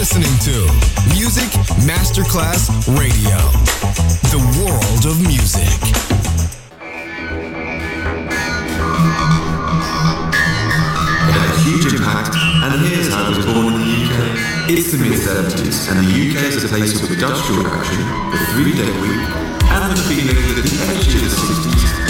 listening to Music Masterclass Radio, the world of music. Huge impact, and here's how it was born in the UK. It's the mid-70s, and the UK is a place of industrial action, the three-day week, and the feeling that the edge of the 60s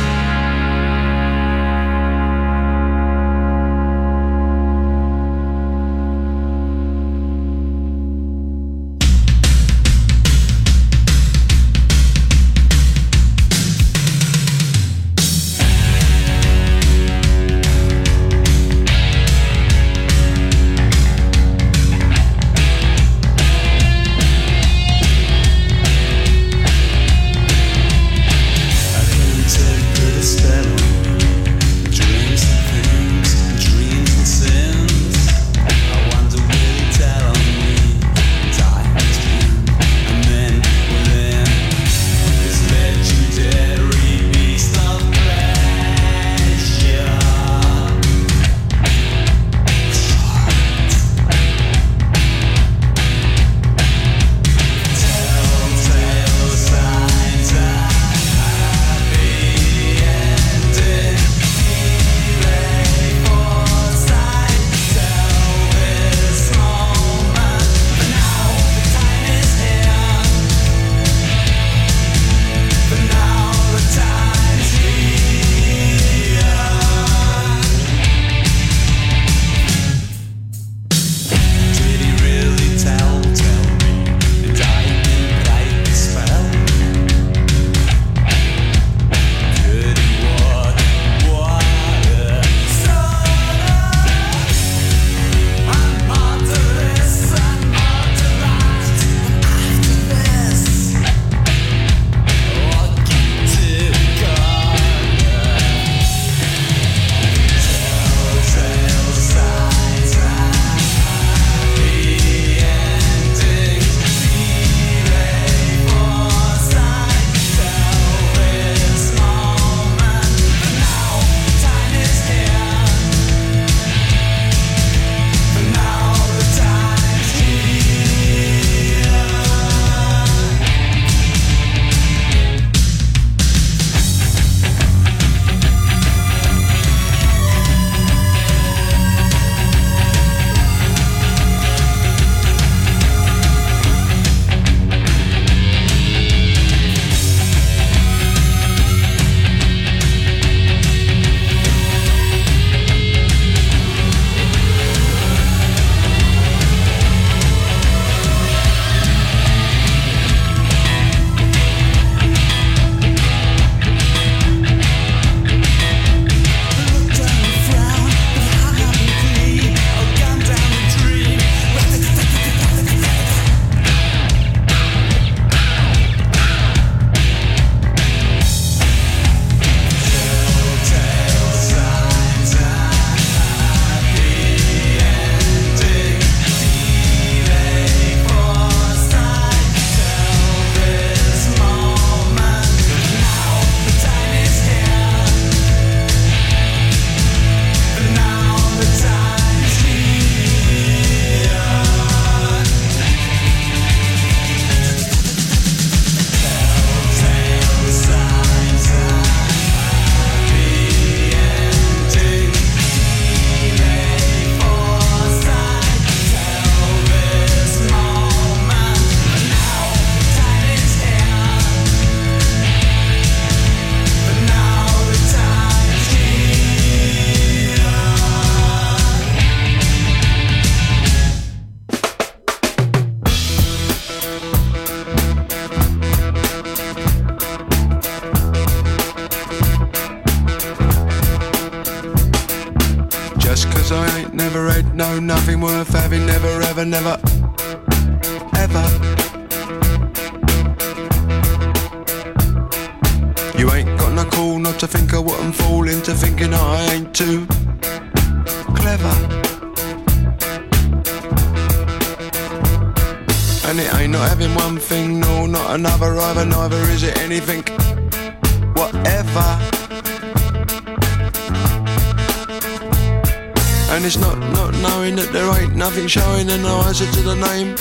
Name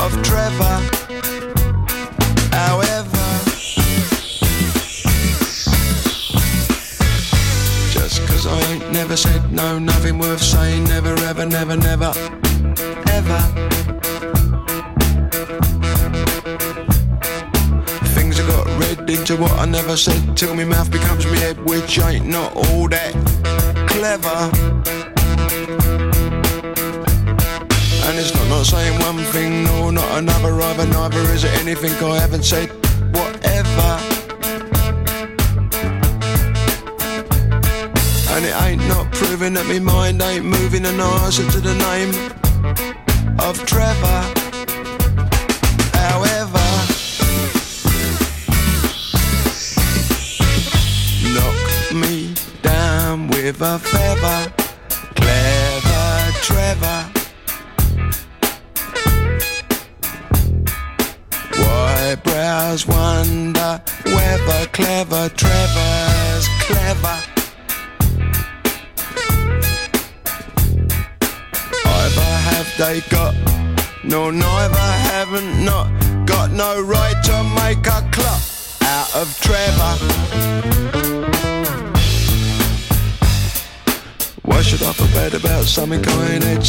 of Trevor. However, just cause I ain't never said no, nothing worth saying, never, ever, never, never, ever. Things I got read into what I never said till my mouth becomes my head, which ain't not all that clever. Not saying one thing, no, not another either, neither is it anything I haven't said, whatever. And it ain't not proving that me mind ain't moving an answer to the name of Trevor. However, knock me down with a feather,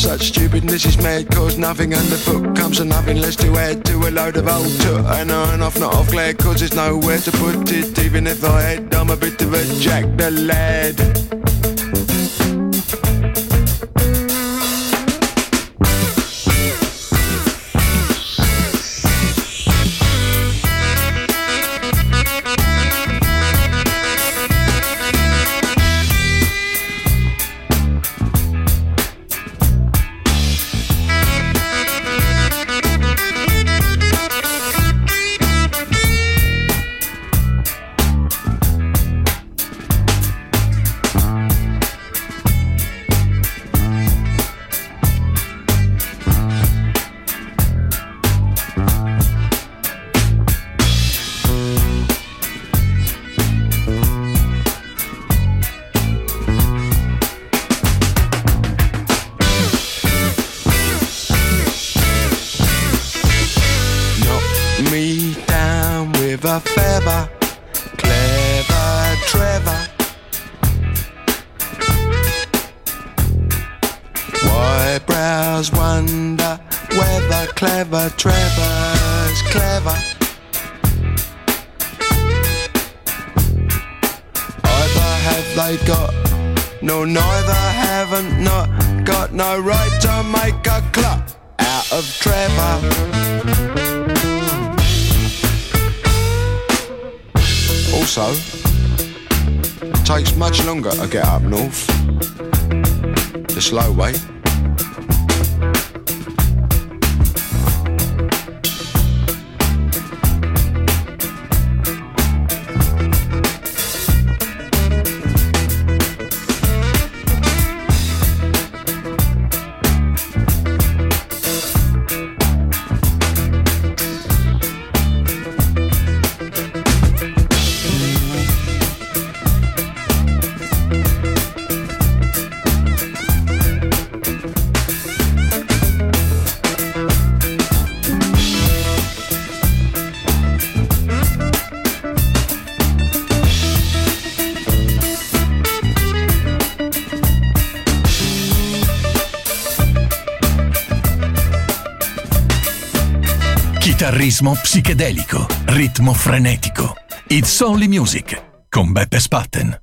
Such stupidness is mad, cause nothing and the underfoot comes to nothing less to add to a load of old toot. And on off, not off glad, cause there's nowhere to put it. Even if I had, I'm a bit of a jack the lad. Chitarrismo psichedelico, ritmo frenetico. It's Only Music con Beppe Spatten.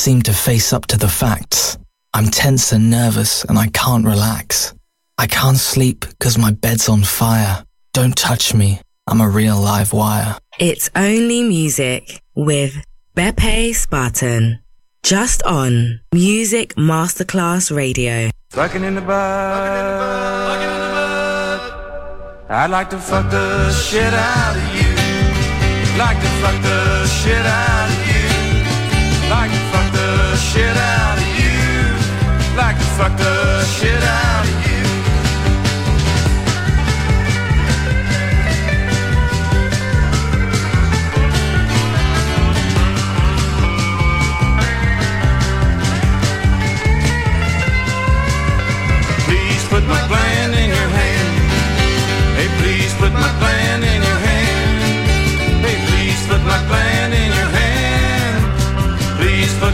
Seem to face up to the facts. I'm tense and nervous and I can't relax. I can't sleep because my bed's on fire. Don't touch me. I'm a real live wire. It's only music with Beppe Spatten. Just on Music Masterclass Radio. Fucking in the butt. I'd like to fuck the shit out of you. Like to fuck the shit out of you. Like to fuck the shit out of you. Like to fuck the shit out of you. Please put my plan in your hand. Hey, please put my plan in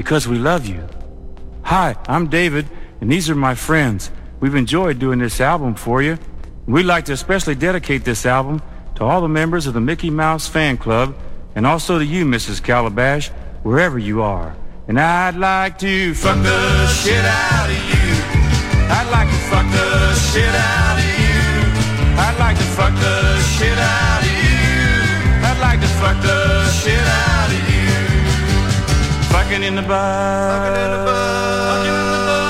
Because we love you. Hi, I'm David, and these are my friends. We've enjoyed doing this album for you. We'd like to especially dedicate this album to all the members of the Mickey Mouse Fan Club and also to you, Mrs. Calabash, wherever you are. And I'd like to fuck the shit out of you. I'd like to fuck the shit out of you. I'd like to fuck the shit out of you. I'd like to fuck the shit out of you. Fucking in the butt. Fucking in the butt.